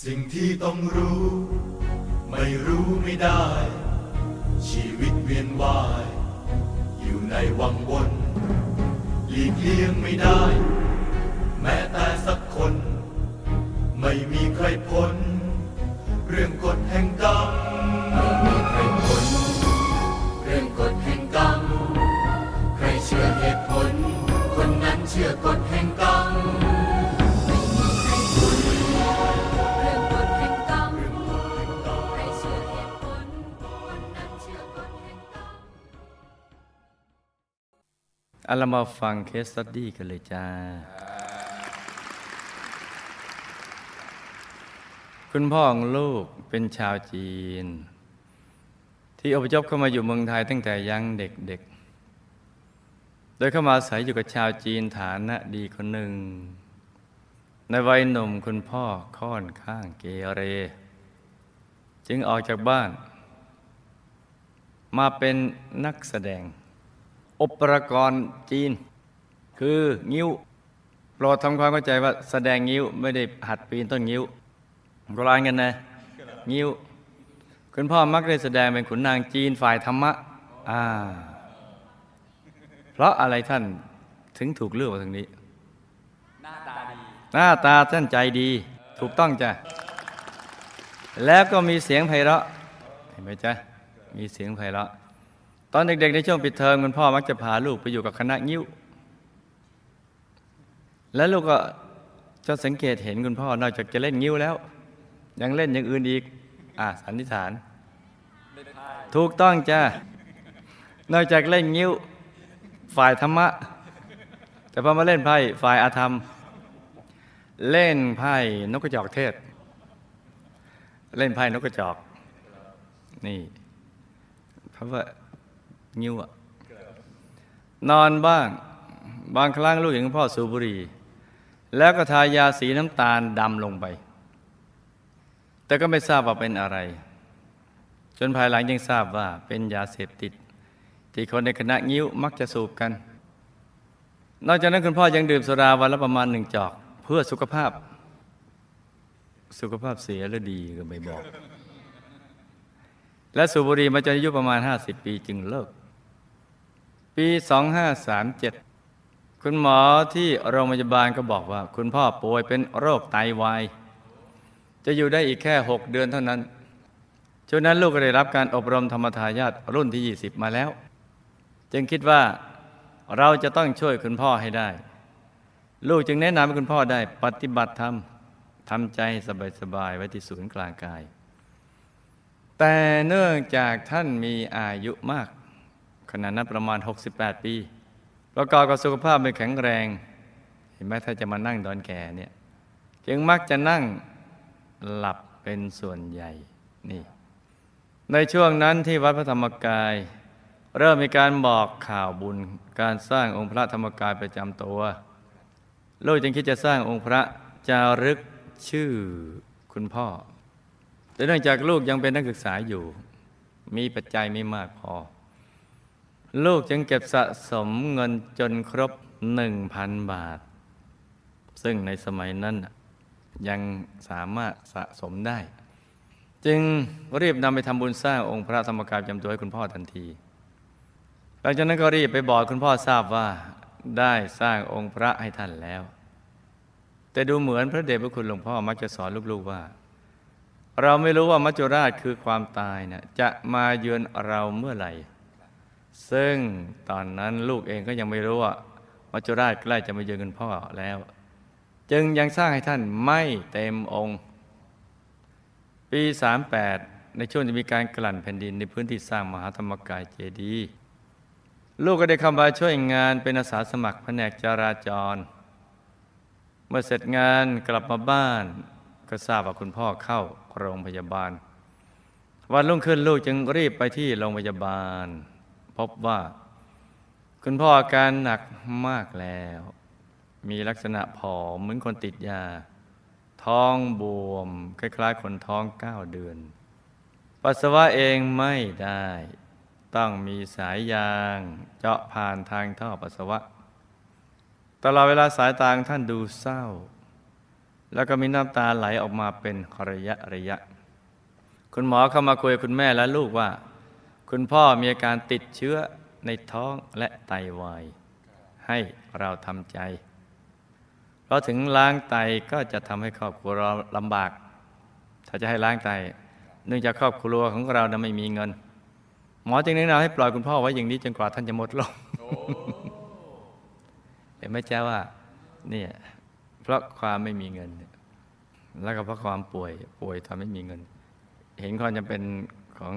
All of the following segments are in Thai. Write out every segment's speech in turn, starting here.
สิ่งที่ต้องรู้ ไม่รู้ไม่ได้ ชีวิตเวียนว่าย อยู่ในวังวนหลีกเลี่ยงไม่ได้ แม้แต่สักคน ไม่มีใครพ้น เรื่องกฎแห่งกรรมไม่มีใครพ้นเรื่องกฎแห่งกรรม ใครเชื่อเหตุผล คนนั้นเชื่อกฎ เอาเรามาฟัง case study กันเลยจ้า คุณพ่อของลูกเป็นชาวจีน ที่อพยพเข้ามาอยู่เมืองไทยตั้งแต่ยังเด็กๆ โดยเข้ามาอาศัยอยู่กับชาวจีนฐานะดีคนหนึ่ง ในวัยหนุ่มคุณพ่อค่อนข้างเกเร จึงออกจากบ้าน มาเป็นนักแสดง อุปกรณ์จีน คืองิ้วโปรดทำความเข้าใจว่าแสดงงิ้วไม่ได้หัดปีนต้นงิ้วโบราณกันนะ งิ้ว คุณพ่อมักได้แสดงเป็นขุนนางจีนฝ่ายธรรมะอ่าเพราะอะไรท่านถึงถูกเลือกมาทางนี้ หน้าตาดีหน้าตาท่านใจดี ถูกต้องจ้ะ แล้วก็มีเสียงไพเราะเห็นไหมจ๊ะ มีเสียงไพเราะ ตอนเด็กๆในช่วงปิดเทอมคุณพ่อมักจะพาลูกไปอยู่กับคณะงิ้ว แล้วลูกก็จะสังเกตเห็นคุณพ่อนอกจากจะเล่นงิ้วแล้ว ยังเล่นอย่างอื่นอีก อ่าสันนิษฐาน ถูกต้องจ้านอกจากเล่นงิ้ว ฝ่ายธรรมะ แต่พอมาเล่นไพ่ฝ่ายอาธรรม เล่นไพ่นกกระจอกเทศ เล่นไพ่นกกระจอก นี่เพราะว่า งิ้วอะนอนบ้าง บางครั้งลูกเห็นคุณพ่อสูบบุหรี่ แล้วก็ทายาสีน้ำตาลดำลงไป แต่ก็ไม่ทราบว่าเป็นอะไร จนภายหลังยังทราบว่าเป็นยาเสพติด ที่คนในคณะงิ้วมักจะสูบกัน นอกจากนั้นคุณพ่อยังดื่มสุราวันละประมาณหนึ่งจอก เพื่อสุขภาพ สุขภาพเสียหรือดีก็ไม่บอกและสูบบุหรี่มาจนอายุประมาณ 50 ปีจึงเลิก ปี 2537 คุณหมอที่โรงพยาบาลก็บอกว่า คุณพ่อป่วยเป็นโรคไตวาย จะอยู่ได้อีกแค่ 6 เดือนเท่านั้นช่วงนั้นลูกก็ได้รับการอบรมธรรมทายาทรุ่นที่ 20 มาแล้ว จึงคิดว่าเราจะต้องช่วยคุณพ่อให้ได้ ลูกจึงแนะนำให้คุณพ่อได้ ปฏิบัติธรรมทำใจสบายๆไว้ที่ศูนย์กลางกาย แต่เนื่องจากท่านมีอายุมาก ขณะนั้นประมาณ 68 ปีประกอบกับสุขภาพไม่แข็งแรง เห็นไหมถ้าจะมานั่งดอนแก่เนี่ยจึงมักจะนั่งหลับเป็นส่วนใหญ่นี่ในช่วงนั้นที่วัดพระธรรมกาย เริ่มมีการบอกข่าวบุญการสร้างองค์พระธรรมกายประจำตัวลูกจึงคิดจะสร้างองค์พระจารึกชื่อคุณพ่อ แต่เนื่องจากลูกยังเป็นนักศึกษาอยู่ มีปัจจัยไม่มากพอ ลูกจึงเก็บสะสมเงินจนครบหนึ่งพันบาท ซึ่งในสมัยนั้นยังสามารถสะสมได้ จึงรีบนำไปทำบุญสร้างองค์พระธรรมกายจำตัวให้คุณพ่อทันที หลังจากนั้นก็รีบไปบอกคุณพ่อทราบว่าได้สร้างองค์พระให้ท่านแล้ว แต่ดูเหมือนพระเดชพระคุณหลวงพ่อมักจะสอนลูกๆว่า เราไม่รู้ว่ามัจจุราชคือความตายนะจะมาเยือนเราเมื่อไหร่ ซึ่งตอนนั้นลูกเองก็ยังไม่รู้ว่ามัจจุราชใกล้จะมาเยือนคุณพ่อแล้ว จึงยังสร้างให้ท่านไม่เต็มองค์ ปี 38 ในช่วงที่มีการกลั่นแผ่นดินในพื้นที่สร้างมหาธรรมกายเจดีย์ลูกก็ได้เข้ามาช่วยงานเป็นอาสาสมัครแผนกจราจร เมื่อเสร็จงานกลับมาบ้าน ก็ทราบว่าคุณพ่อเข้าโรงพยาบาล วันรุ่งขึ้นลูกจึงรีบไปที่โรงพยาบาล พบว่า คุณพ่ออาการหนักมากแล้ว มีลักษณะผอมเหมือนคนติดยา ท้องบวม คล้ายๆ คนท้องเก้าเดือน ปัสสาวะเองไม่ได้ ต้องมีสายยาง เจาะผ่านทางท่อปัสสาวะตลอดเวลาสายตาของท่านดูเศร้า แล้วก็มีน้ำตาไหลออกมาเป็นระยะระยะ คุณหมอเข้ามาคุยคุณแม่และลูกว่า คุณพ่อมีอาการติดเชื้อในท้องและไตวาย ให้เราทำใจ เพราะถึงล้างไตก็จะทำให้ครอบครัวเราลำบาก ถ้าจะให้ล้างไต เนื่องจากครอบครัวของเรานะไม่มีเงิน หมอจึงแนะนำให้ปล่อยคุณพ่อไว้อย่างนี้จนกว่าท่านจะหมดลมเห็นไหมเจ้าว่าเนี่ยเพราะความไม่มีเงิน แล้วก็เพราะความป่วยป่วยทำให้มีเงิน เห็นความจำเป็นของ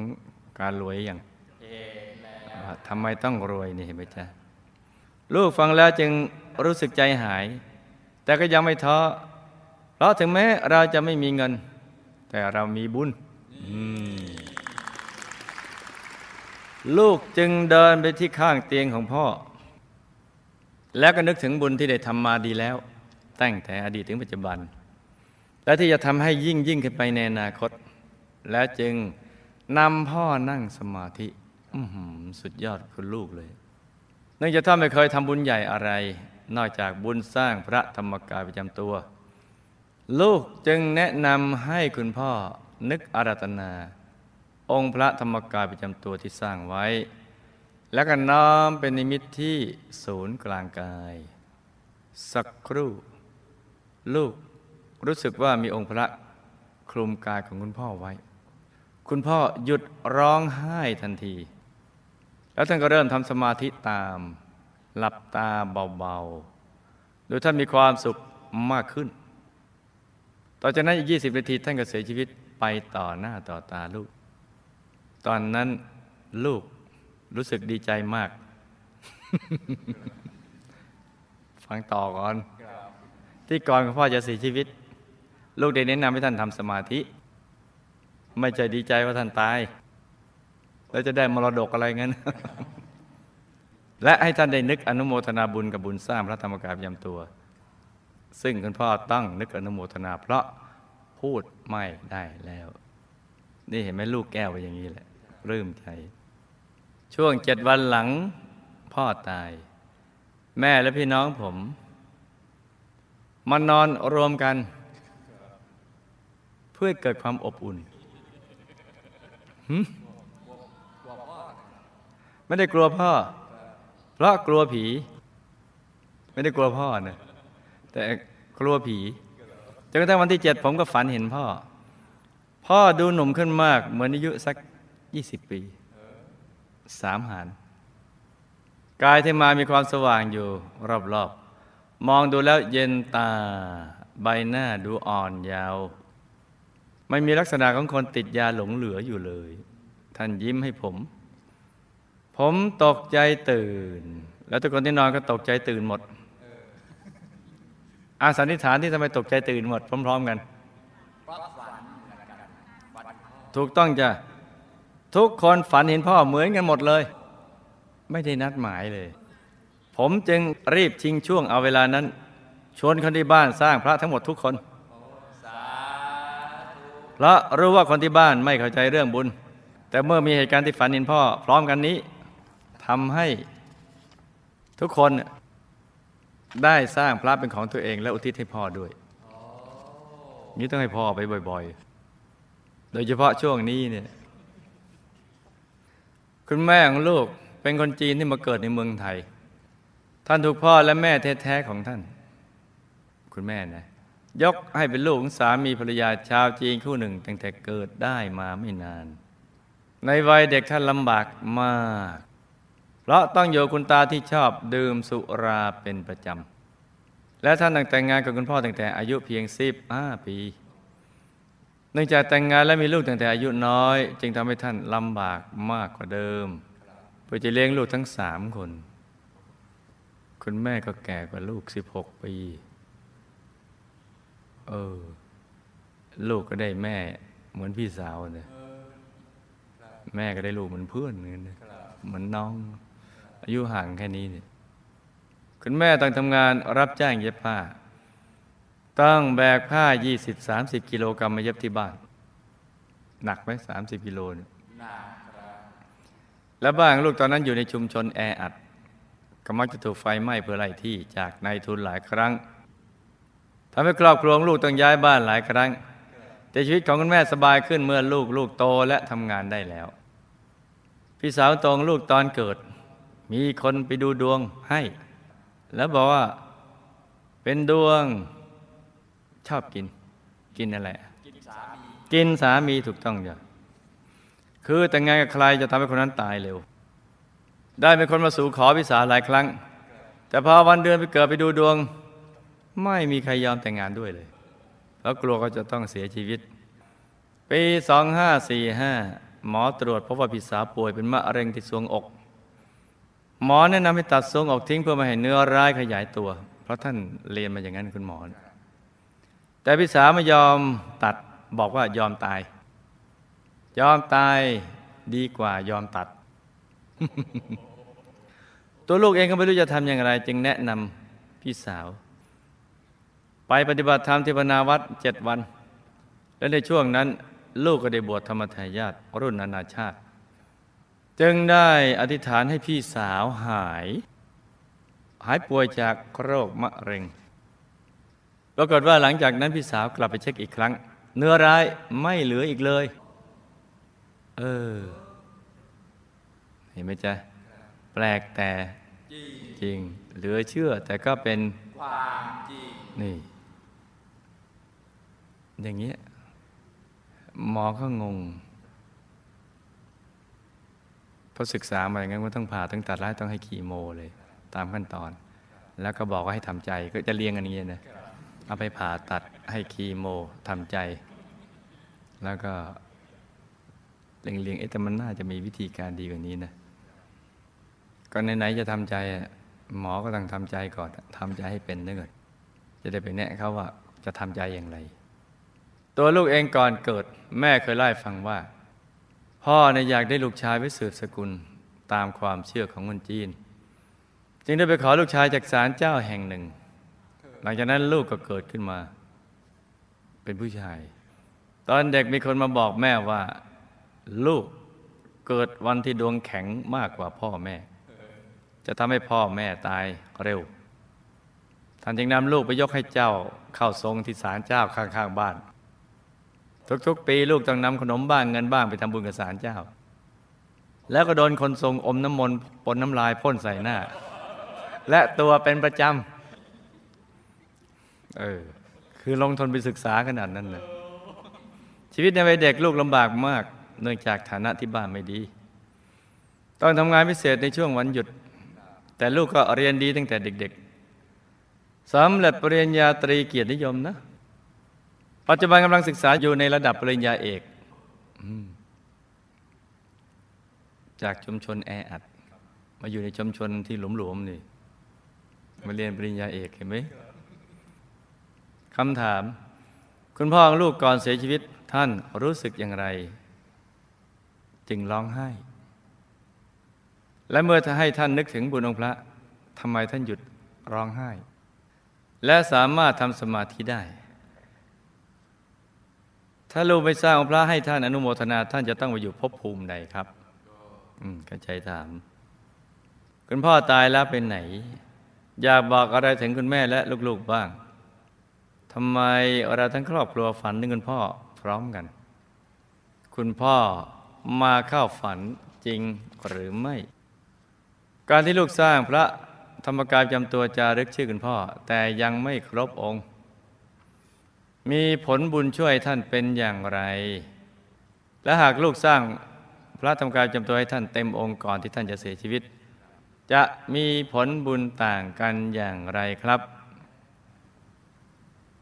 การรวยอย่างว่าทำไมต้องรวยนี่เห็นไหมจ๊ะลูกฟังแล้วจึงรู้สึกใจหาย แต่ก็ยังไม่ท้อเพราะถึงแม้เราจะไม่มีเงิน แต่เรามีบุญอืมลูกจึงเดินไปที่ข้างเตียงของพ่อ แล้วก็นึกถึงบุญที่ได้ทำมาดีแล้ว ตั้งแต่อดีตถึงปัจจุบัน และที่จะทำให้ยิ่งยิ่งขึ้นไปในอนาคต แล้วจึง นำพ่อนั่งสมาธิสุดยอดคุณลูกเลย เนื่องจากท่านไม่เคยทำบุญใหญ่อะไร นอกจากบุญสร้างพระธรรมกายประจำตัว ลูกจึงแนะนำให้คุณพ่อนึกอาราธนา องค์พระธรรมกายประจำตัวที่สร้างไว้ แล้วก็น้อมเป็นนิมิตที่ศูนย์กลางกาย สักครู่ ลูกรู้สึกว่ามีองค์พระคลุมกายของคุณพ่อไว้ คุณพ่อหยุดร้องไห้ทันที แล้วท่านก็เริ่มทำสมาธิตาม หลับตาเบาๆ โดยท่านมีความสุขมากขึ้น ต่อจากนั้นอีก 20 นาทีท่านก็เสียชีวิตไปต่อหน้าต่อตาลูก ตอนนั้นลูกรู้สึกดีใจมาก ฟังต่อก่อน ที่ก่อนคุณพ่อจะเสียชีวิต ลูกได้แนะนำให้ท่านทำสมาธิ ไม่ใจดีใจว่าท่านตาย แล้วจะได้มรดกอะไรงั้น และให้ท่านได้นึกอนุโมทนาบุญกับบุญสร้างพระธรรมกายประจำตัว ซึ่งคุณพ่อตั้งนึกอนุโมทนา เพราะพูดไม่ได้แล้ว นี่เห็นไหมลูกแก้วไปอย่างนี้แหละรื่มใจ ช่วงเจ็ดวันหลังพ่อตาย แม่และพี่น้องผมมานอนรวมกัน เพื่อเกิดความอบอุ่น ไม่ได้กลัวพ่อ เพราะกลัวผี ไม่ได้กลัวพ่อนะแต่กลัวผีจนกระทั่งวันที่เจ็ดผมก็ฝันเห็นพ่อ พ่อดูหนุ่มขึ้นมาก เหมือนอายุสักยี่สิบปีสามหารกายที่มามีความสว่างอยู่รอบๆมองดูแล้วเย็นตาใบหน้าดูอ่อนยาว ไม่มีลักษณะของคนติดยาหลงเหลืออยู่เลย ท่านยิ้มให้ผม ผมตกใจตื่น แล้วทุกคนที่นอนก็ตกใจตื่นหมดอาสันนิษฐานที่ทำไมตกใจตื่นหมดพร้อม ๆ กันถูกต้องจ้ะทุกคนฝันเห็นพ่อเหมือนกันหมดเลย ไม่ได้นัดหมายเลย ผมจึงรีบชิงช่วงเอาเวลานั้น ชวนคนที่บ้านสร้างพระทั้งหมดทุกคน เพราะรู้ว่าคนที่บ้านไม่เข้าใจเรื่องบุญ แต่เมื่อมีเหตุการณ์ที่ฝันเห็นพ่อ พร้อมกันนี้ทำให้ทุกคนได้สร้างพระเป็นของตัวเอง และอุทิศให้พ่อด้วย นี่ต้องให้พ่อไปบ่อย ๆ โดยเฉพาะช่วงนี้เนี่ยคุณแม่ของลูกเป็นคนจีนที่มาเกิดในเมืองไทย ท่านถูกพ่อและแม่แท้ๆของท่าน คุณแม่นะ ยกให้เป็นลูกของสามีภรรยาชาวจีนคู่หนึ่ง ตั้งแต่เกิดได้มาไม่นาน ในวัยเด็กท่านลำบากมาก เพราะต้องอยู่คุณตาที่ชอบดื่มสุราเป็นประจำ และท่านตั้งแต่งงานกับคุณพ่อตั้งแต่อายุเพียงสิบห้าปี เนื่องจากแต่งงานและมีลูกตั้งแต่อายุน้อย จึงทำให้ท่านลำบากมากกว่าเดิมเพื่อจะเลี้ยงลูกทั้งสามคน คุณแม่ก็แก่กว่าลูกสิบหกปี เออ ลูกก็ได้แม่เหมือนพี่สาวเนี่ยแม่ก็ได้ลูกเหมือนเพื่อนเนี่ยเหมือนน้อง อายุห่างแค่นี้เนี่ยคุณแม่ต้องทำงานรับจ้างเย็บผ้า ต้องแบกผ้า 20-30 กิโลกรัมมาเย็บที่บ้าน หนักไหม30 กิโลเนี่ยแล้วบ้านลูกตอนนั้นอยู่ในชุมชนแออัดก็มักจะถูกไฟไหม้เพื่อไล่ที่จากนายทุนหลายครั้ง ทำให้ครอบครัวของลูกต้องย้ายบ้านหลายครั้ง แต่ชีวิตของคุณแม่สบายขึ้นเมื่อลูกลูกโตและทำงานได้แล้ว พี่สาวตรงลูกตอนเกิด มีคนไปดูดวงให้ แล้วบอกว่าเป็นดวงชอบกิน กินอะไรกินสามีถูกต้องจ้ะคือแต่งงานกับใครจะทำให้คนนั้นตายเร็ว ได้เป็นคนมาสู่ขอพิสาหลายครั้ง แต่พอวันเดือนไปเกิดไปดูดวง ไม่มีใครยอมแต่งงานด้วยเลย เพราะกลัวเขาจะต้องเสียชีวิต ปี 2545 หมอตรวจพบว่าพี่สาวป่วยเป็นมะเร็งที่สวงอก หมอแนะนำให้ตัดสวงอกทิ้งเพื่อไม่ให้เนื้อร้ายขยายตัว เพราะท่านเรียนมาอย่างนั้นคุณหมอ แต่พี่สาวไม่ยอมตัดบอกว่ายอมตาย ยอมตายดีกว่ายอมตัด ตัวลูกเองก็ไม่รู้จะทำอย่างไร จึงแนะนำพี่สาว ไปปฏิบัติธรรมที่พนาวัดเจ็ดวัน และในช่วงนั้น ลูกก็ได้บวชธรรมทายาทรุ่นนานาชาติ จึงได้อธิษฐานให้พี่สาวหาย หายป่วยจากโรคมะเร็งปรากฏว่าหลังจากนั้นพี่สาวกลับไปเช็คอีกครั้ง เนื้อร้ายไม่เหลืออีกเลย เออ เห็นไหมจ๊ะ แปลกแต่จริง เหลือเชื่อแต่ก็เป็นความจริงนี่ อย่างเงี้ยหมอก็งงเพราะศึกษามาอย่างนั้นว่าต้องผ่าต้องตัดร้ายต้องให้คีโมเลย ตามขั้นตอน แล้วก็บอกว่าให้ทำใจก็จะเรียงกันอย่างนี้นะเอาไปผ่าตัดให้คีโมทำใจ แล้วก็เลียงๆเอ๊ะแต่มันน่าจะมีวิธีการดีกว่านี้นะก็ไหนๆจะทำใจหมอก็ต้องทำใจก่อนทำใจให้เป็นนึกก่อนจะได้ไปแนะเขาว่าจะทำใจอย่างไร ตัวลูกเองก่อนเกิด แม่เคยเล่าให้ฟังว่า พ่อเนี่ยอยากได้ลูกชายไว้สืบสกุลตามความเชื่อของคนจีน จึงได้ไปขอลูกชายจากศาลเจ้าแห่งหนึ่ง หลังจากนั้นลูกก็เกิดขึ้นมา เป็นผู้ชาย ตอนเด็กมีคนมาบอกแม่ว่า ลูกเกิดวันที่ดวงแข็งมากกว่าพ่อแม่ จะทำให้พ่อแม่ตายเร็วท่านจึงนำลูกไปยกให้เจ้าเข้าทรงที่ศาลเจ้าข้างๆบ้าน ทุกๆ ปีลูกต้องนำขนมบ้างเงินบ้างไปทำบุญกับศาลเจ้า แล้วก็โดนคนทรงอมน้ำมนต์ปนน้ำลายพ่นใส่หน้า และตัวเป็นประจำเออคือลงทุนไปศึกษาขนาดนั้นเลยชีวิตในวัยเด็กลูกลำบากมาก เนื่องจากฐานะที่บ้านไม่ดี ต้องทำงานพิเศษในช่วงวันหยุด แต่ลูกก็เรียนดีตั้งแต่เด็ก ๆสำเร็จปริญญาตรีเกียรตินิยมนะ ปัจจุบันกำลังศึกษาอยู่ในระดับปริญญาเอก จากชุมชนแออัด มาอยู่ในชุมชนที่หลวมๆนี่ มาเรียนปริญญาเอกเห็นไหมคำถาม คุณพ่อของลูกก่อนเสียชีวิตท่านรู้สึกอย่างไร จึงร้องไห้ และเมื่อให้ท่านนึกถึงบุญองค์พระทำไมท่านหยุดร้องไห้ และสามารถทำสมาธิได้ ถ้าลูกไม่สร้างพระให้ท่านอนุโมทนา ท่านจะต้องไปอยู่ภพภูมิใดครับ อืมกันใจถาม คุณพ่อตายแล้วเป็นไหน อยากบอกอะไรถึงคุณแม่และลูกๆบ้างทำไมเราทั้งครอบครัวฝันถึงคุณพ่อพร้อมกัน คุณพ่อมาเข้าฝันจริงหรือไม่ การที่ลูกสร้างพระธรรมกายจำตัวจารึกชื่อคุณพ่อ แต่ยังไม่ครบองค์ มีผลบุญช่วยท่านเป็นอย่างไร และหากลูกสร้างพระธรรมกายจำตัวให้ท่านเต็มองค์ก่อนที่ท่านจะเสียชีวิต จะมีผลบุญต่างกันอย่างไรครับ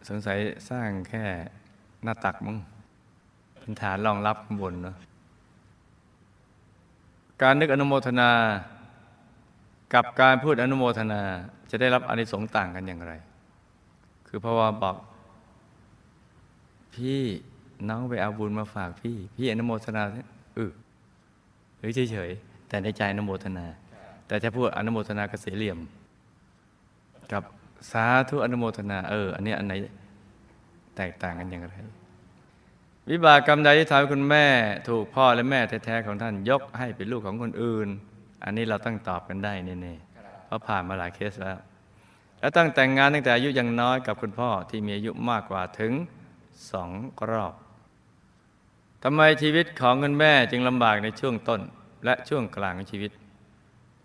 สงสัยสร้างแค่หน้าตักมั้งเป็นฐานรองรับข้างบนเนาะการนึกอนุโมทนา กับการพูดอนุโมทนาจะได้รับอนิสงส์ต่างกันอย่างไร คือพระว่าบอก พี่น้องไปเอาบุญมาฝากพี่ พี่อนุโมทนาเออหรือเฉยๆแต่ในใจอนุโมทนา แต่ถ้าพูดอนุโมทนาก็เสียเหลี่ยม กับสาธุอนุโมทนา เออ อันนี้อันไหนแตกต่างกันอย่างไร วิบากกรรมใดที่ทำให้คุณแม่ ถูกพ่อและแม่แท้ๆของท่านยกให้เป็นลูกของคนอื่น อันนี้เราต้องตอบกันได้แน่ๆเพราะผ่านมาหลายเคสแล้ว และตั้งแต่งงานตั้งแต่อายุยังน้อยกับคุณพ่อที่มีอายุมากกว่าถึง สองรอบทำไมชีวิตของคุณแม่จึงลำบากในช่วงต้นและช่วงกลางของชีวิต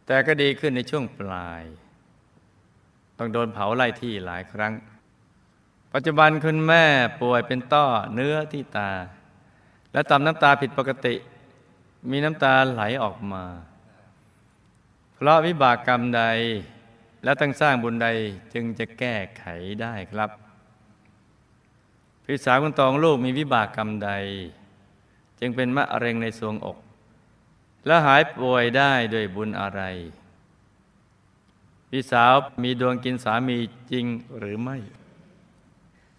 แต่ก็ดีขึ้นในช่วงปลาย ต้องโดนเผาไล่ที่หลายครั้ง ปัจจุบันคุณแม่ป่วยเป็นต้อเนื้อที่ตา และต่ำน้ำตาผิดปกติ มีน้ำตาไหลออกมา เพราะวิบากกรรมใดและต้องสร้างบุญใดจึงจะแก้ไขได้ครับ พี่สาวคุณตองลูกมีวิบากกรรมใด จึงเป็นมะเร็งในสวงอก และหายป่วยได้ด้วยบุญอะไร พี่สาวมีดวงกินสามีจริงหรือไม่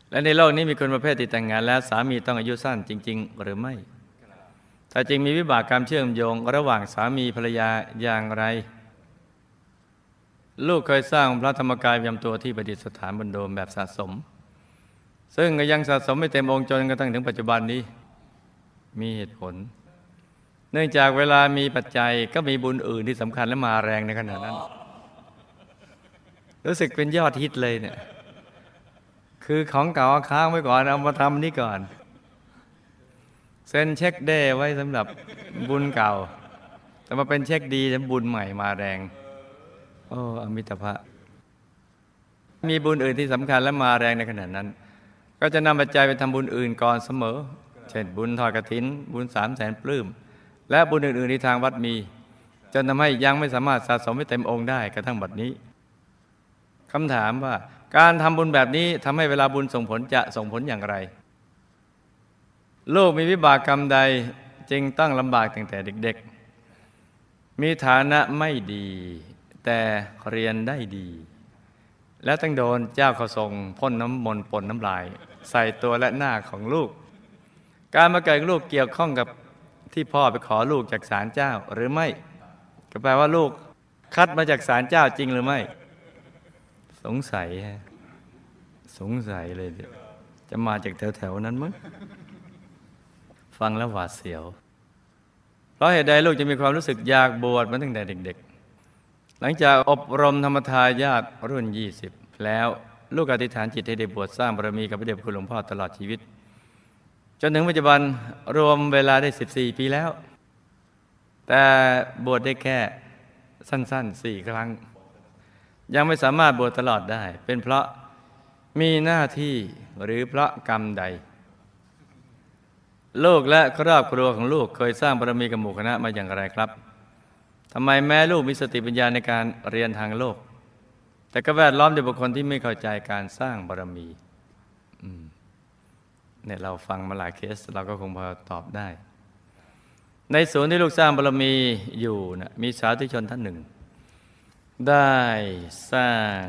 และในโลกนี้มีคนประเภทติดแต่งงาน แล้วสามีต้องอายุสั้นจริง ๆ หรือไม่ถ้าจริงมีวิบากกรรมเชื่อมโยง ระหว่างสามีภรรยาอย่างไร ลูกเคยสร้างพระธรรมกายประจำตัวที่ประดิษฐานบนโดมแบบสะสม ซึ่งก็ยังสะสมไม่เต็มองค์จนกระทั่งถึงปัจจุบันนี้ มีเหตุผล เนื่องจากเวลามีปัจจัยก็มีบุญอื่นที่สำคัญและมาแรงในขณะนั้น รู้สึกเป็นยอดฮิตเลยเนี่ย คือของเก่าค้างไว้ก่อนเอามาทำนี่ก่อน เซ็นเช็คเด้ไว้สำหรับบุญเก่า แต่มาเป็นเช็คดีแล้วบุญใหม่มาแรง โอ้อมิตรภะมีบุญอื่นที่สำคัญและมาแรงในขณะนั้น ก็จะนำปัจจัยไปทำบุญอื่นก่อนเสมอ เช่นบุญทอดกระถิน บุญสามแสนปลื้ม และบุญอื่นๆที่ทางวัดมี จนทำให้ยังไม่สามารถสะสมให้เต็มองค์ได้กระทั่งบัดนี้คำถามว่าการทำบุญแบบนี้ทำให้เวลาบุญส่งผลจะส่งผลอย่างไร ลูกมีวิบากกรรมใดจึงต้องลำบากตั้งแต่เด็ก ๆ มีฐานะไม่ดี แต่เรียนได้ดี และต้องโดนเจ้าเขาทรงพ่นน้ำมนต์ปนน้ำลาย ใส่ตัวและหน้าของลูก การมาเกิดลูกเกี่ยวข้องกับที่พ่อไปขอลูกจากศาลเจ้าหรือไม่ ก็แปลว่าลูกคัดมาจากศาลเจ้าจริงหรือไม่ สงสัยฮะสงสัยเลยจะมาจากแถวๆนั้นมั้งฟังแล้วหวาดเสียว เพราะเหตุใดลูกจะมีความรู้สึกอยากบวชมาตั้งแต่เด็ก ๆ หลังจากอบรมธรรมทายาทรุ่น 20 แล้ว ลูกอธิษฐานจิตให้ได้บวชสร้างบารมีกับพระเดชคุณหลวงพ่อตลอดชีวิต จนถึงปัจจุบันรวมเวลาได้ 14 ปีแล้ว แต่บวชได้แค่สั้นๆสี่ครั้ง ยังไม่สามารถบวชตลอดได้ เป็นเพราะมีหน้าที่หรือเพราะกรรมใด ลูกและครอบครัวของลูกเคยสร้างบารมีกับหมู่คณะมาอย่างไรครับทำไมแม้ลูกมีสติปัญญาในการเรียนทางโลก แต่ก็แวดล้อมด้วยบุคคลที่ไม่เข้าใจการสร้างบารมีเนี่ยเราฟังมาหลายเคส เราก็คงพอตอบได้ ในศูนย์ที่ลูกสร้างบารมีอยู่นะมีสาธุชนท่านหนึ่ง ได้สร้าง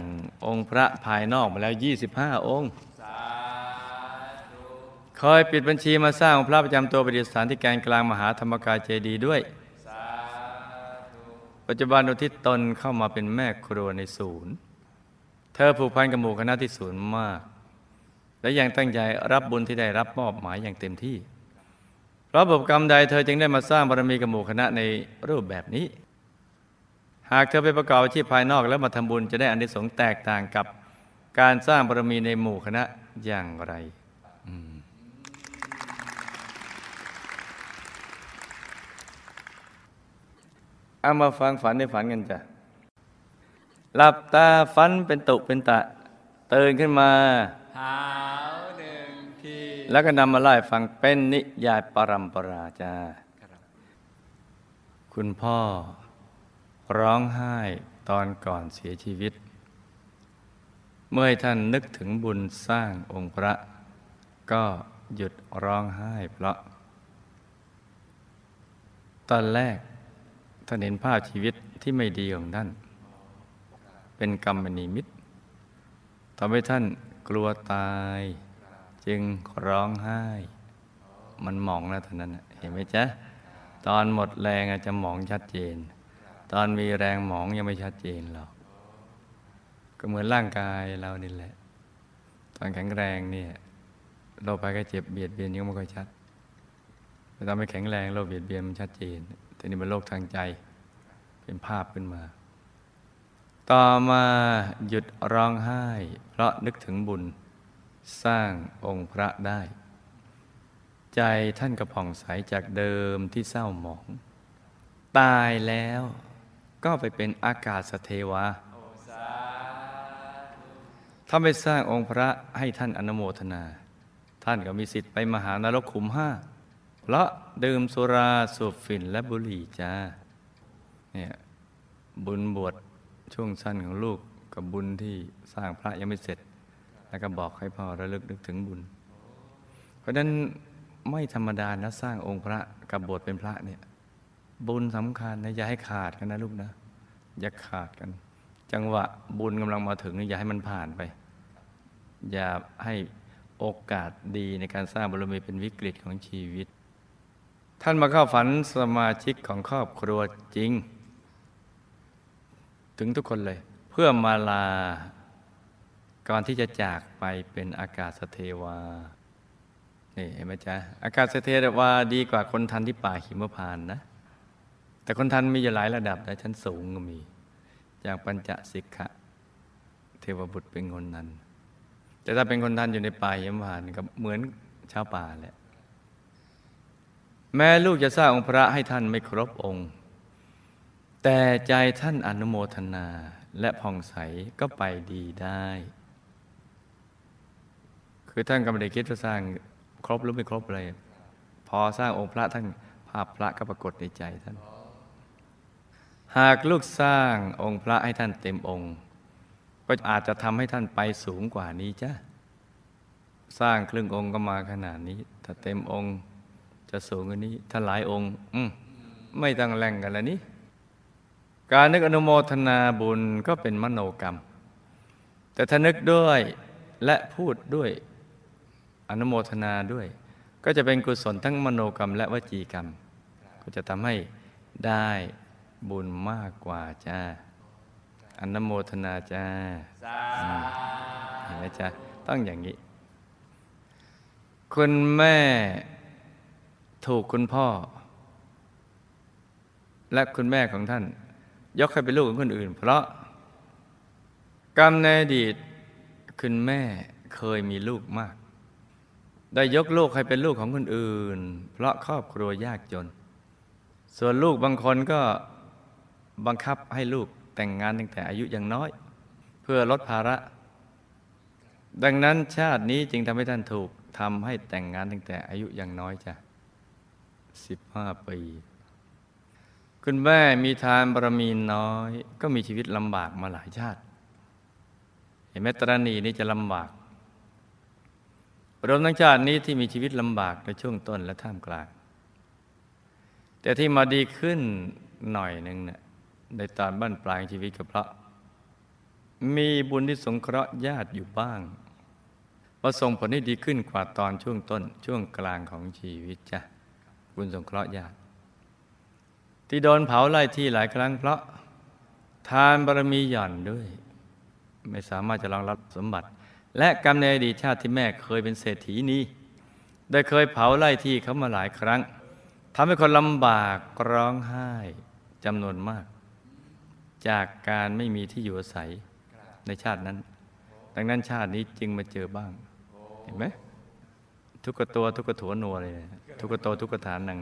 องค์พระภายนอกมาแล้ว 25 องค์คอยปิดบัญชีมาสร้างองค์พระประจำตัวประดิษฐานที่แกนกลางมหาธรรมกายเจดีย์ด้วยปัจจุบันอุทิศตนเข้ามาเป็นแม่ครัวในศูนย์ อผูกพันกับหมู่คณะที่ศูนย์มาก และยังตั้งใจรับบุญที่ได้รับมอบหมายอย่างเต็มที่เพราะบุพกรรมใดเธอจึงได้มาสร้างบารมีกับหมู่คณะในรูปแบบนี้ หากเธอไปประกอบอาชีพภายนอกแล้วมาทำบุญจะได้อานิสงส์แตกต่างกับการสร้างบารมีในหมู่คณะอย่างไรเอามาฟังฝันในฝันกันจ้ะ หลับตาฝันเป็นตุเป็นตะตื่นขึ้นมาหาวหนึ่งทีแล้วก็นำมาไล่ฟังเป็นนิยายปรัมปราจ้าคุณพ่อร้องไห้ตอนก่อนเสียชีวิต เมื่อให้ท่านนึกถึงบุญสร้างองค์พระ ก็หยุดร้องไห้เพราะ ตอนแรกท่านเห็นภาพชีวิตที่ไม่ดีของท่าน เป็นกรรมนิมิตทำให้ท่านกลัวตาย จึงร้องไห้ มันหมองแล้วตอนนั้นเห็นไหมจ๊ะ ตอนหมดแรงอาจจะหมองชัดเจน ตอนมีแรงหมองยังไม่ชัดเจนหรอก ก็เหมือนร่างกายเรานี่แหละ ตอนแข็งแรงเนี่ยโรคภัยไข้เจ็บเบียดเบียนยังไม่ค่อยชัดแต่ตอนไม่แข็งแรงโรคเบียดเบียนมันชัดเจนแต่นี่เป็นโรคทางใจ เป็นภาพขึ้นมา ต่อมาหยุดร้องไห้ เพราะนึกถึงบุญ สร้างองค์พระได้ ใจท่านกระผ่องใสจากเดิมที่เศร้าหมอง ตายแล้วก็ไปเป็นอากาศสเทวาถ้าไปสร้างองค์พระให้ท่านอนโมทนา ท่านก็มีสิทธิ์ไปมหานรกขุมห้าเพราะดื่มสุราสูบฝิ่นและบุหรี่จ้าเนี่ยบุญบวช ช่วงสั้นของลูกกับบุญที่สร้างพระยังไม่เสร็จ แล้วก็บอกให้พ่อระลึกนึกถึงบุญ เพราะฉะนั้นไม่ธรรมดานะสร้างองค์พระกับบวชเป็นพระเนี่ยบุญสำคัญนะอย่าให้ขาดกันนะลูกนะอย่าขาดกัน จังหวะบุญกำลังมาถึงอย่าให้มันผ่านไป อย่าให้โอกาสดีในการสร้างบารมีเป็นวิกฤตของชีวิต ท่านมาเข้าฝันสมาชิกของครอบครัวจริง ถึงทุกคนเลย เพื่อมาลา ก่อนที่จะจากไปเป็นอากาศเทวานี่เห็นไหมจ๊ะอากาศเทวาดีกว่าคนทันที่ป่าหิมพานนะ แต่คนทันมีอยู่หลายระดับนะชั้นสูงก็มี อย่างปัญจสิกขะเทวบุตรเป็นคนนั้น แต่ถ้าเป็นคนทันอยู่ในป่าหิมพานก็เหมือนชาวป่าแหละแม้ลูกจะสร้างองค์พระให้ท่านไม่ครบองค์ แต่ใจท่านอนุโมทนาและผ่องใสก็ไปดีได้ คือท่านก็ไม่ได้คิดว่าสร้างครบหรือไม่ครบเลยพอสร้างองค์พระท่านภาพพระก็ปรากฏในใจท่าน หากลูกสร้างองค์พระให้ท่านเต็มองค์ ก็อาจจะทำให้ท่านไปสูงกว่านี้จ้ะ สร้างครึ่งองค์ก็มาขนาดนี้ ถ้าเต็มองค์จะสูงกว่านี้ ถ้าหลายองค์ อืมไม่ต้องแล่งกันแล้วนี้ การนึกอนุโมทนาบุญก็เป็นมโนกรรม แต่ถ้านึกด้วยและพูดด้วยอนุโมทนาด้วย ก็จะเป็นกุศลทั้งมโนกรรม และวจีกรรม ก็จะทำให้ได้บุญมากกว่าจ้าอนุโมทนาจ้าอืมเห็นไหมจ้าต้องอย่างนี้ คุณแม่ถูกคุณพ่อ และคุณแม่ของท่าน ยกให้เป็นลูกของคนอื่น เพราะ กรรมในอดีตคุณแม่เคยมีลูกมาก ได้ยกลูกให้เป็นลูกของคนอื่น เพราะครอบครัวยากจน ส่วนลูกบางคนก็บังคับให้ลูกแต่งงานตั้งแต่อายุยังน้อย เพื่อลดภาระ ดังนั้นชาตินี้จึงทำให้ท่านถูกทำให้แต่งงานตั้งแต่อายุยังน้อยจ้ะสิบห้าปี คุณแม่มีทานบารมีน้อย ก็มีชีวิตลำบากมาหลายชาติ เห็นไหมตรณีนี่จะลำบากรวมทั้งชาตินี้ที่มีชีวิตลำบากในช่วงต้นและท่ามกลาง แต่ที่มาดีขึ้นหน่อยหนึ่งเนี่ยในตอนบ้านปลายชีวิตก็เพราะ มีบุญที่สงเคราะห์ญาติอยู่บ้างว่าส่งผลให้ดีขึ้นกว่าตอนช่วงต้นช่วงกลางของชีวิตจ้ะบุญสงเคราะห์ญาติ ที่โดนเผาไล่ที่หลายครั้งเพราะทานบารมีหย่อนด้วย ไม่สามารถจะรองรับสมบัติ และกรรมในอดีตชาติที่แม่เคยเป็นเศรษฐีนี้ ได้เคยเผาไล่ที่เขามาหลายครั้งทำให้คนลำบากร้องไห้จำนวนมาก จากการไม่มีที่อยู่อาศัยในชาตินั้น ดังนั้นชาตินี้จึงมาเจอบ้าง เห็นไหมทุกตัวทุกขถัวนัวเลย ทุกขโตทุกฐานนัง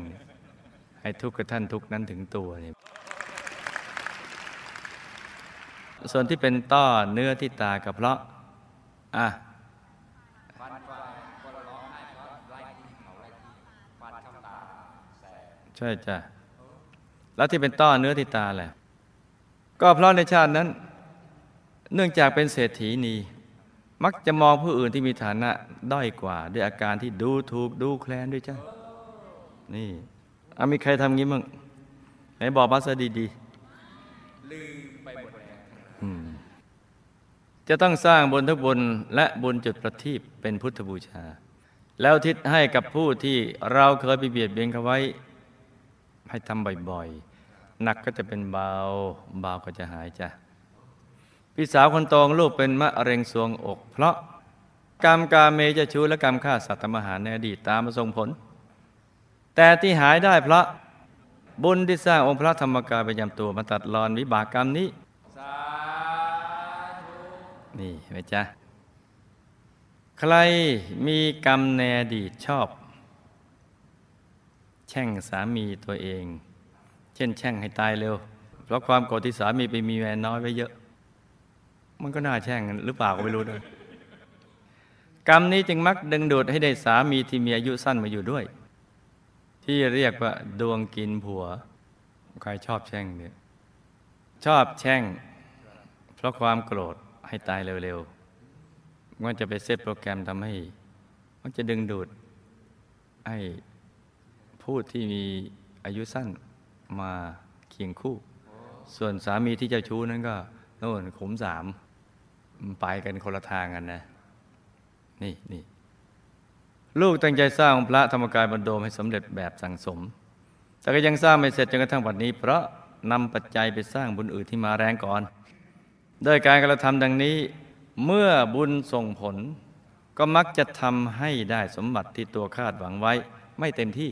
ให้ทุกขท่านทุกนั้นถึงตัวเนี่ยส่วนที่เป็นต้อเนื้อที่ตากระเพาะอะใช่จ้ะแล้วที่เป็นต้อเนื้อที่ตาแหละก็เพราะในชาตินั้น เนื่องจากเป็นเศรษฐีนี มักจะมองผู้อื่นที่มีฐานะด้อยกว่า ด้วยอาการที่ดูถูกดูแคลนด้วยจ้ะนี่ อามีใครทำงี้มั่งไหนบอกมาซะดีๆลืมไปหมดแล้วอืมจะต้องสร้างบุญทุกบุญและบุญจุดประทีปเป็นพุทธบูชา แล้วทิศให้กับผู้ที่เราเคยไปเบียดเบียนเขาไว้ ให้ทำบ่อยๆหนักก็จะเป็นเบาเบาก็จะหายจ้ะพี่สาวคนโตของลูกเป็นมะเร็งสวงอก เพราะกรรมกาเมจะชูและกรรมฆ่าสัตว์ทำอาหารในอดีตตามมาส่งผล แต่ที่หายได้เพราะบุญที่สร้างองค์พระธรรมกายประจำตัวมาตัดรอนวิบากกรรมนี้นี่ไหมจ๊ะ ใครมีกรรมในอดีตชอบ แช่งสามีตัวเอง เช่นแช่งให้ตายเร็ว เพราะความโกรธที่สามีไปมีแฟนน้อยไว้เยอะ มันก็น่าแช่งหรือเปล่าก็ไม่รู้ด้วย กรรมนี้จึงมักดึงดูดให้ได้สามีที่มีอายุสั้นมาอยู่ด้วย ที่เรียกว่าดวงกินผัว ใครชอบแช่งเนี่ยชอบแช่ง เพราะความโกรธให้ตายเร็วๆมันจะไปเซตโปรแกรมทำให้ มันจะดึงดูดให้ผู้ที่มีอายุสั้นมาเคียงคู่ ส่วนสามีที่เจ้าชู้นั้นก็โน่นขุมสามไปกันคนละทางกันนะ นี่นี่ ลูกตั้งใจสร้างพระธรรมกายบรรโดมให้สำเร็จแบบสังสม แต่ก็ยังสร้างไม่เสร็จจนกระทั่งวันนี้ เพราะนำปัจจัยไปสร้างบุญอื่นที่มาแรงก่อนโดยการกระทำดังนี้เมื่อบุญส่งผล ก็มักจะทำให้ได้สมบัติที่ตัวคาดหวังไว้ไม่เต็มที่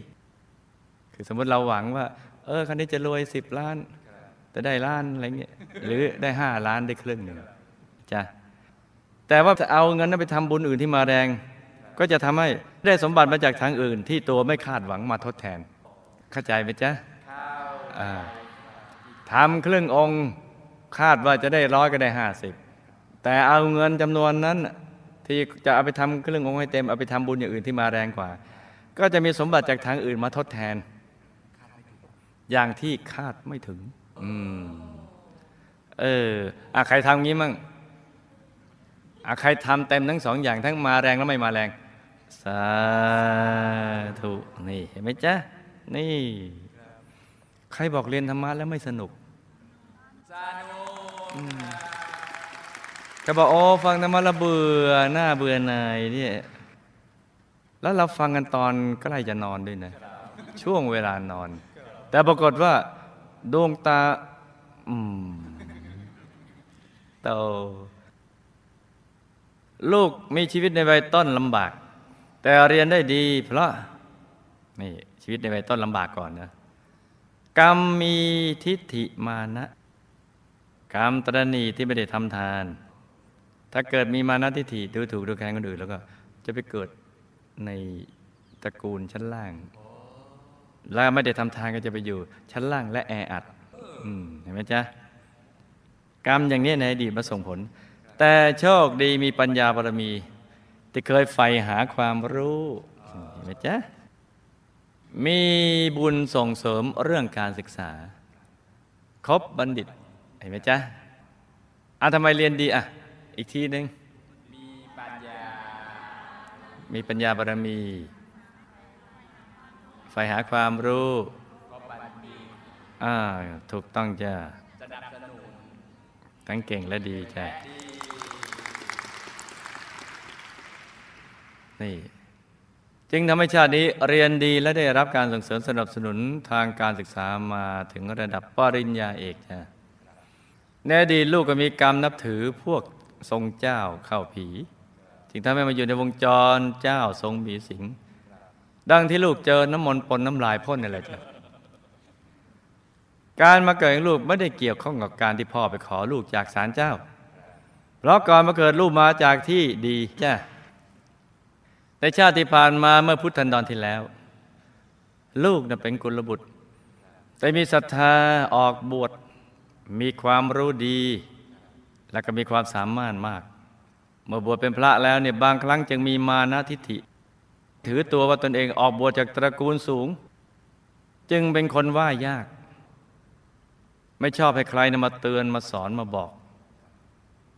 คือสมมติเราหวังว่า เออคันนี้จะรวยสิบล้านแต่ได้ล้านอะไรเงี้ยหรือได้ห้าล้านได้ครึ่งหนึ่งจ้ะแต่ว่าจะเอาเงินนั้นไปทำบุญอื่นที่มาแรง ก็จะทำให้ได้สมบัติมาจากทางอื่น ที่ตัวไม่คาดหวังมาทดแทน เข้าใจไหมจ๊ะทำครึ่งองค์คาดว่าจะได้ร้อยก็ได้ห้าสิบแต่เอาเงินจำนวนนั้น ที่จะเอาไปทำครึ่งองค์ให้เต็มเอาไปทำบุญอย่างอื่นที่มาแรงกว่า ก็จะมีสมบัติจากทางอื่นมาทดแทน อย่างที่คาดไม่ถึง อืมเอออะใครทำงี้มั่งอะใครทำเต็มทั้งสองอย่างทั้งมาแรงและไม่มาแรง สาธุนี่เห็นไหมจ๊ะ นี่ ใครบอกเรียนธรรมะแล้วไม่สนุกสนุกก็บอกโอ้ฟังธรรมะและเบื่อหน้าเบื่อหน่ายเนี่ยแล้วเราฟังกันตอนใกล้จะนอนด้วยนะ ช่วงเวลานอน แต่ปรากฏว่า ดวงตา อืมโตลูกมีชีวิตในวัยต้นลำบาก แต่เรียนได้ดีเพราะนี่ชีวิตในวัยต้นลำบากก่อนนะกรรมมีทิฏฐิมานะ กรรมตรณีที่ไม่ได้ทำทาน ถ้าเกิดมีมานะทิฏฐิดูถูกดูแคลนคนอื่น แล้วก็จะไปเกิดในตระกูลชั้นล่าง แล้วไม่ได้ทำทานก็จะไปอยู่ ชั้นล่างและแออัดเห็นไหมจ๊ะกรรมอย่างนี้ในอดีตมาส่งผล แต่โชคดีมีปัญญาบารมี ที่เคยใฝ่หาความรู้เห็นไหมจ๊ะมีบุญส่งเสริมเรื่องการศึกษา ครบบัณฑิต เห็นไหมจ๊ะอะทำไมเรียนดีอะ อีกทีหนึ่งมีปัญญา มีปัญญาบารมีใฝ่หาความรู้ก็ปัญญาอ่าถูกต้องจ้ะสนับสนุนทั้งเก่งและดีจ้ะ นี่ จึงทำให้ชาตินี้เรียนดีและได้รับการส่งเสริมสนับสนุนทางการศึกษามาถึงระดับปริญญาเอกจ้ะในอดีลูกก็มีกรรมนับถือพวกทรงเจ้าเข้าผี จึงทำให้มาอยู่ในวงจรเจ้าทรงมีสิง ดังที่ลูกเจอน้ำมนต์ปนน้ำลายพ่นนี่แหละจ้ะการมาเกิดของลูกไม่ได้เกี่ยวข้องกับการที่พ่อไปขอลูกจากศาลเจ้า เพราะก่อนมาเกิดลูกมาจากที่ดีจ้ะ ในชาติที่ผ่านมาเมื่อพุทธันดรที่แล้ว ลูกน่ะเป็นกุลบุตร แต่มีศรัทธาออกบวชมีความรู้ดี และก็มีความสามารถมาก เมื่อบวชเป็นพระแล้วเนี่ยบางครั้งจึงมีมานะทิฐิ ถือตัวว่าตนเองออกบวชจากตระกูลสูง จึงเป็นคนว่ายาก ไม่ชอบให้ใครนะมาเตือนมาสอนมาบอก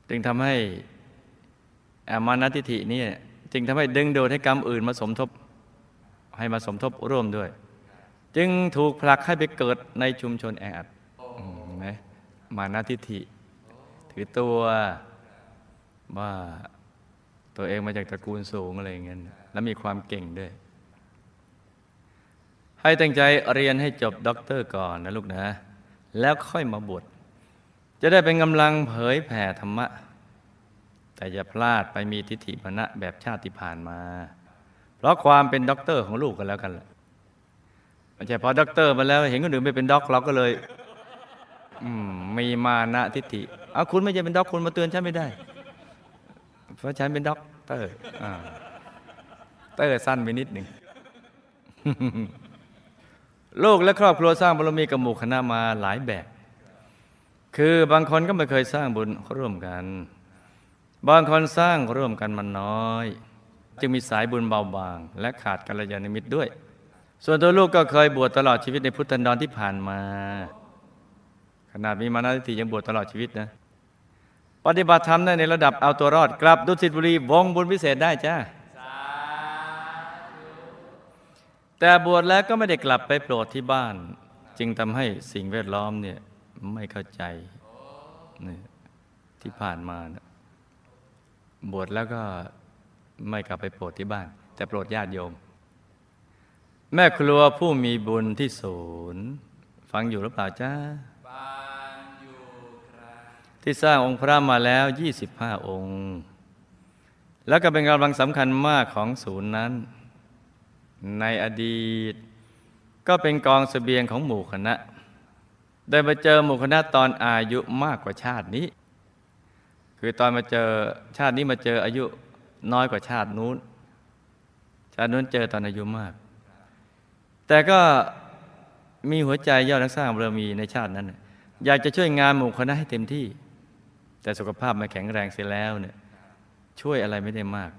จึงทำให้อามานะทิฐินี่ จึงทำให้ดึงดูดให้กรรมอื่นมาสมทบให้มาสมทบร่วมด้วย จึงถูกผลักให้ไปเกิดในชุมชนแออัดนไหมานะทิฏฐิ ถือตัวว่าตัวเองมาจากตระกูลสูงอะไรอย่างเงี้ยแล้วมีความเก่งด้วย ให้ตั้งใจเรียนให้จบด็อกเตอร์ก่อนนะลูกนะ แล้วค่อยมาบวชจะได้เป็นกำลังเผยแผ่ธรรมะ แต่อย่าพลาดไปมีทิฏฐิมานะแบบชาติที่ผ่านมา เพราะความเป็นด็อกเตอร์ของลูกกันแล้วกันแหละไม่ใช่พอด็อกเตอร์มาแล้วเห็นคนอื่นไม่เป็นด็อกเราก็เลยมีมานะทิฏฐิเอาคุณไม่ใช่เป็นด็อกคุณมาเตือนฉันไม่ได้ เพราะฉันเป็นด็อกเตอร์เตอร์สั้นไปนิดหนึ่งลูกและครอบครัวสร้างบารมีกับหมู่คณะมาหลายแบบ คือบางคนก็ไม่เคยสร้างบุญร่วมกัน บางคนสร้างร่วมกันมันน้อย จึงมีสายบุญเบาบาง และขาดกัลยาณมิตรด้วย ส่วนตัวลูกก็เคยบวชตลอดชีวิตในพุทธันดรที่ผ่านมา ขนาดมีมานาทิฏฐิยังบวชตลอดชีวิตนะ ปฏิบัติธรรมได้ในระดับเอาตัวรอดกลับดุสิตบุรีวงบุญพิเศษได้จ้าแต่บวชแล้วก็ไม่ได้กลับไปโปรดที่บ้าน จึงทำให้สิ่งแวดล้อมเนี่ยไม่เข้าใจที่ผ่านมานะ บวชแล้วก็ไม่กลับไปโปรดที่บ้าน แต่โปรดญาติโยม แม่ครัวผู้มีบุญที่ศูนย์ ฟังอยู่หรือเปล่าจ้าที่สร้างองค์พระมาแล้ว 25 องค์ แล้วก็เป็นกำลังสำคัญมากของศูนย์นั้น ในอดีต ก็เป็นกองเสบียงของหมู่คณะ ได้มาเจอหมู่คณะตอนอายุมากกว่าชาตินี้ คือตอนมาเจอชาตินี้มาเจออายุน้อยกว่าชาตินู้น ชาตินู้นเจอตอนอายุมาก แต่ก็มีหัวใจยอดนักสร้างบารมีในชาตินั้น อยากจะช่วยงานหมู่คณะให้เต็มที่ แต่สุขภาพไม่แข็งแรงเสียแล้วเนี่ยช่วยอะไรไม่ได้มาก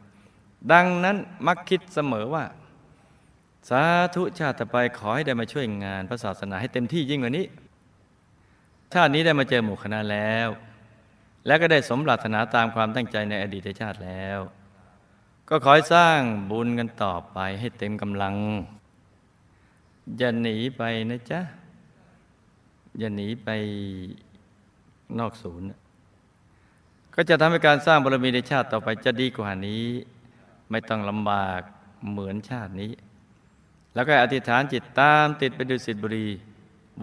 ดังนั้นมักคิดเสมอว่า สาธุชาติต่อไปขอให้ได้มาช่วยงานพระศาสนาให้เต็มที่ยิ่งกว่านี้ ชาตินี้ได้มาเจอหมู่คณะแล้ว และก็ได้สมปรารถนาตามความตั้งใจในอดีตชาติแล้ว ก็ขอให้สร้างบุญกันต่อไปให้เต็มกำลัง อย่าหนีไปนะจ๊ะ อย่าหนีไปนอกศูนย์ ก็จะทำให้การสร้างบารมีในชาติต่อไปจะดีกว่านี้ ไม่ต้องลำบากเหมือนชาตินี้ แล้วก็อธิษฐานจิตตามติดไปดูสิทธิบุรี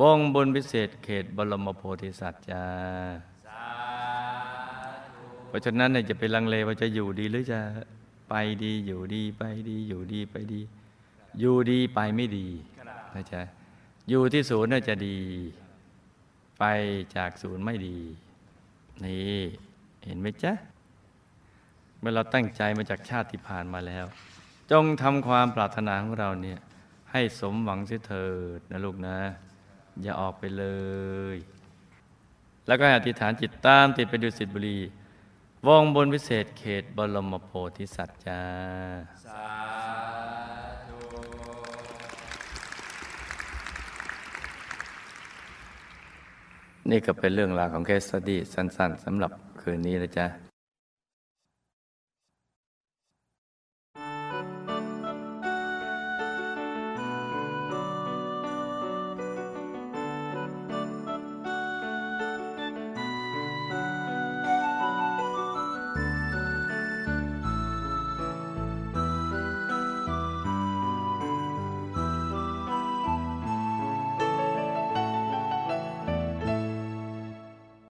วงบนพิเศษเขตบรมโพธิสัตว์จ้า ราะฉะนั้นเนี่ยจะไปลังเลว่าจะอยู่ดีหรือจะไปดีอยู่ดีไปดีอยู่ดีไปดี อยู่ดีไปไม่ดีนะจ๊ะอยู่ที่ศูนย์น่าจะดี ไปจากศูนย์ไม่ดี นี่เห็นไหมจ๊ะเมื่อเราตั้งใจมาจากชาติที่ผ่านมาแล้ว จงทำความปรารถนาของเราเนี่ยให้สมหวังเสียเถิดนะลูกนะ อย่าออกไปเลย แล้วก็ห้อธิษฐานจิตตามติดไปดูสิทธิบุรี วงบนวิเศษเขตบรมโพธิสัตว์จ้านี่ก็เป็นเรื่องราวของเคสสตี้สั้น ๆสำหรับคืนนี้นะจ๊ะ